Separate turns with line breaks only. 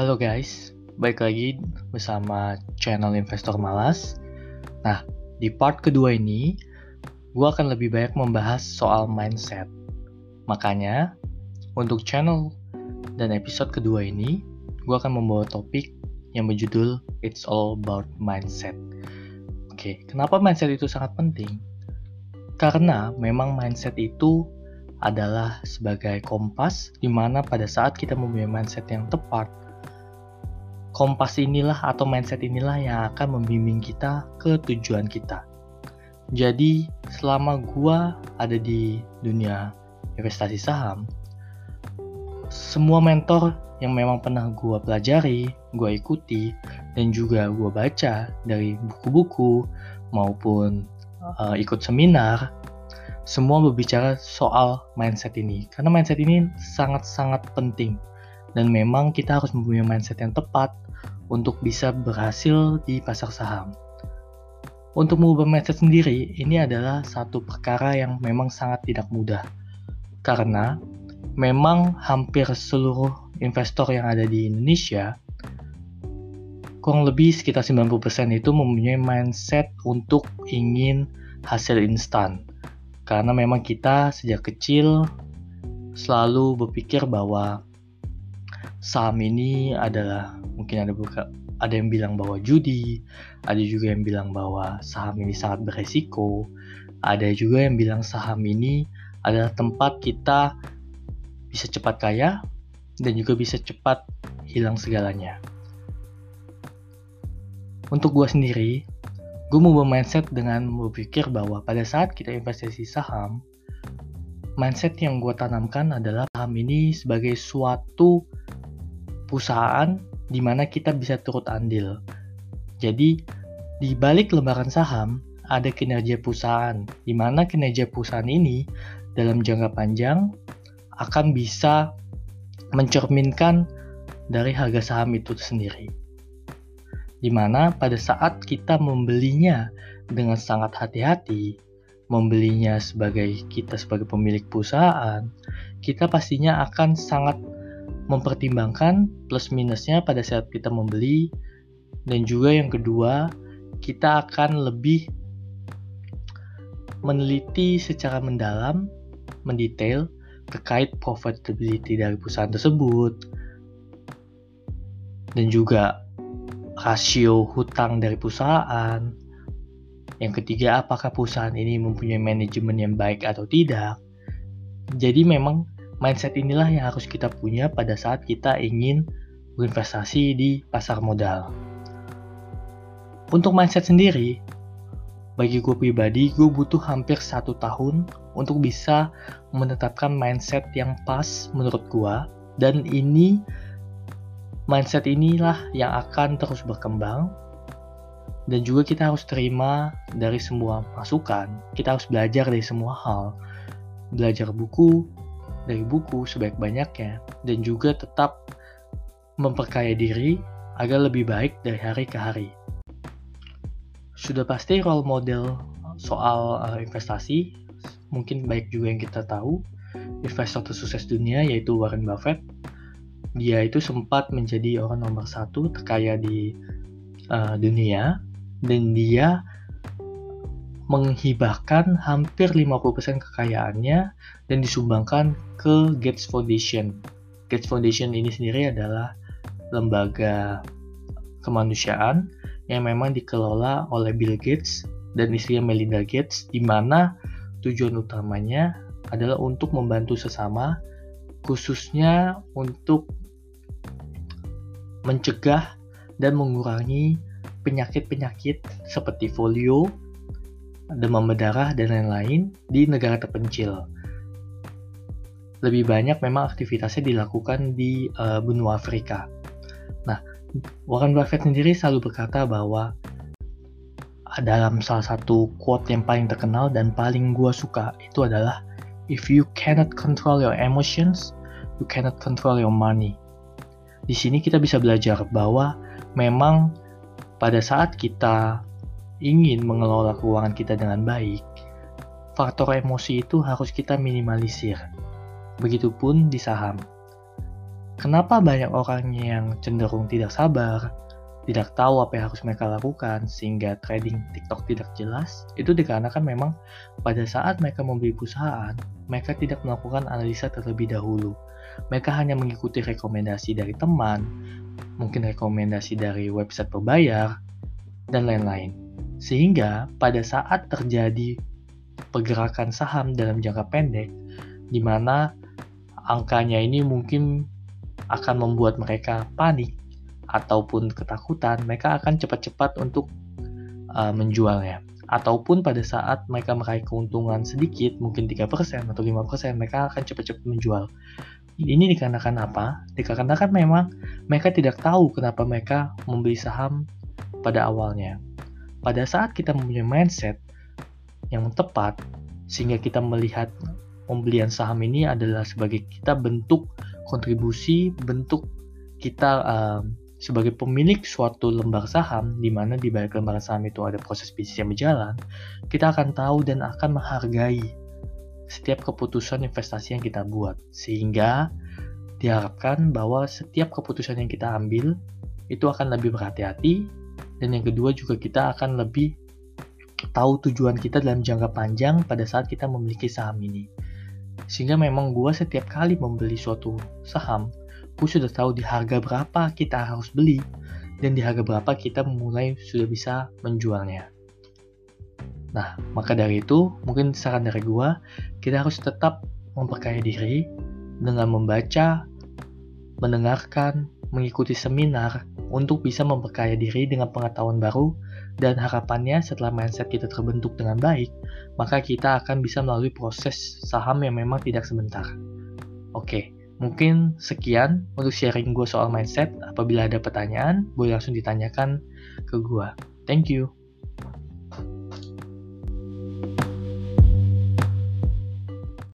Halo guys, baik lagi bersama channel Investor Malas. Nah, di part kedua ini, gue akan lebih banyak membahas soal mindset. Makanya, untuk channel dan episode kedua ini, gue akan membawa topik yang berjudul It's All About Mindset. Oke, kenapa mindset itu sangat penting? Karena memang mindset itu adalah sebagai kompas di mana pada saat kita mempunyai mindset yang tepat, kompas inilah atau mindset inilah yang akan membimbing kita ke tujuan kita. Jadi, selama gua ada di dunia investasi saham, semua mentor yang memang pernah gua pelajari, gua ikuti, dan juga gua baca dari buku-buku maupun uh, ikut seminar, semua berbicara soal mindset ini. Karena mindset ini sangat-sangat penting. Dan memang kita harus mempunyai mindset yang tepat untuk bisa berhasil di pasar saham. Untuk mengubah mindset sendiri, ini adalah satu perkara yang memang sangat tidak mudah. Karena memang hampir seluruh investor yang ada di Indonesia kurang lebih sekitar 90% itu mempunyai mindset untuk ingin hasil instan. Karena memang kita sejak kecil selalu berpikir bahwa saham ini adalah mungkin ada buka, ada yang bilang bahwa judi, ada juga yang bilang bahwa saham ini sangat beresiko, ada juga yang bilang saham ini adalah tempat kita bisa cepat kaya dan juga bisa cepat hilang segalanya. Untuk gue sendiri, gue mau mindset dengan berpikir bahwa pada saat kita investasi saham, mindset yang gue tanamkan adalah saham ini sebagai suatu perusahaan di mana kita bisa turut andil. Jadi, di balik lembaran saham, ada kinerja perusahaan, di mana kinerja perusahaan ini dalam jangka panjang akan bisa mencerminkan dari harga saham itu sendiri di mana pada saat kita membelinya dengan sangat hati-hati, membelinya sebagai kita sebagai pemilik perusahaan, kita pastinya akan sangat mempertimbangkan plus minusnya pada saat kita membeli dan juga yang kedua kita akan lebih meneliti secara mendalam, mendetail terkait profitability dari perusahaan tersebut dan juga rasio hutang dari perusahaan. Yang ketiga, apakah perusahaan ini mempunyai manajemen yang baik atau tidak. Jadi memang mindset inilah yang harus kita punya pada saat kita ingin berinvestasi di pasar modal. Untuk mindset sendiri, bagi gue pribadi, gue butuh hampir satu tahun untuk bisa menetapkan mindset yang pas menurut gue. Dan ini mindset inilah yang akan terus berkembang dan juga kita harus terima dari semua masukan. Kita harus belajar dari semua hal. Belajar buku dari buku sebaik-banyaknya dan juga tetap memperkaya diri agar lebih baik dari hari ke hari. Sudah pasti role model soal uh, investasi mungkin baik juga yang kita tahu investor tersukses dunia yaitu Warren Buffett dia itu sempat menjadi orang nomor satu terkaya di uh, dunia dan dia menghibahkan hampir 50% kekayaannya dan disumbangkan ke Gates Foundation. Gates Foundation ini sendiri adalah lembaga kemanusiaan yang memang dikelola oleh Bill Gates dan istrinya Melinda Gates di mana tujuan utamanya adalah untuk membantu sesama khususnya untuk mencegah dan mengurangi penyakit-penyakit seperti polio, demam berdarah, dan lain-lain di negara terpencil. Lebih banyak memang aktivitasnya dilakukan di uh, benua Afrika. Nah, Warren Buffett sendiri selalu berkata bahwa dalam salah satu quote yang paling terkenal dan paling gue suka itu adalah If you cannot control your emotions, you cannot control your money. Di sini kita bisa belajar bahwa memang pada saat kita ingin mengelola keuangan kita dengan baik, faktor emosi itu harus kita minimalisir. Begitupun di saham. Kenapa banyak orang yang cenderung tidak sabar, tidak tahu apa yang harus mereka lakukan, sehingga trading TikTok tidak jelas? Itu dikarenakan memang pada saat mereka membeli perusahaan, mereka tidak melakukan analisa terlebih dahulu. Mereka hanya mengikuti rekomendasi dari teman, mungkin rekomendasi dari website berbayar, dan lain-lain. Sehingga pada saat terjadi pergerakan saham dalam jangka pendek, di mana angkanya ini mungkin akan membuat mereka panik ataupun ketakutan, mereka akan cepat-cepat untuk uh, menjualnya. Ataupun pada saat mereka meraih keuntungan sedikit, mungkin 3% atau 5%, mereka akan cepat-cepat menjual. Ini dikarenakan apa? Dikarenakan memang mereka tidak tahu kenapa mereka membeli saham pada awalnya. Pada saat kita mempunyai mindset yang tepat, sehingga kita melihat pembelian saham ini adalah sebagai kita bentuk kontribusi bentuk kita uh, sebagai pemilik suatu lembar saham, di mana di balik lembar saham itu ada proses bisnis yang berjalan, kita akan tahu dan akan menghargai setiap keputusan investasi yang kita buat. Sehingga diharapkan bahwa setiap keputusan yang kita ambil itu akan lebih berhati-hati, dan yang kedua juga kita akan lebih tahu tujuan kita dalam jangka panjang pada saat kita memiliki saham ini. Sehingga memang gue setiap kali membeli suatu saham, gue sudah tahu di harga berapa kita harus beli dan di harga berapa kita mulai sudah bisa menjualnya. Nah, maka dari itu, mungkin saran dari gue, kita harus tetap memperkaya diri dengan membaca, mendengarkan, mengikuti seminar untuk bisa memperkaya diri dengan pengetahuan baru dan harapannya setelah mindset kita terbentuk dengan baik, maka kita akan bisa melalui proses saham yang memang tidak sebentar. Oke, mungkin sekian untuk sharing gue soal mindset. Apabila ada pertanyaan, boleh langsung ditanyakan ke gue. Thank you.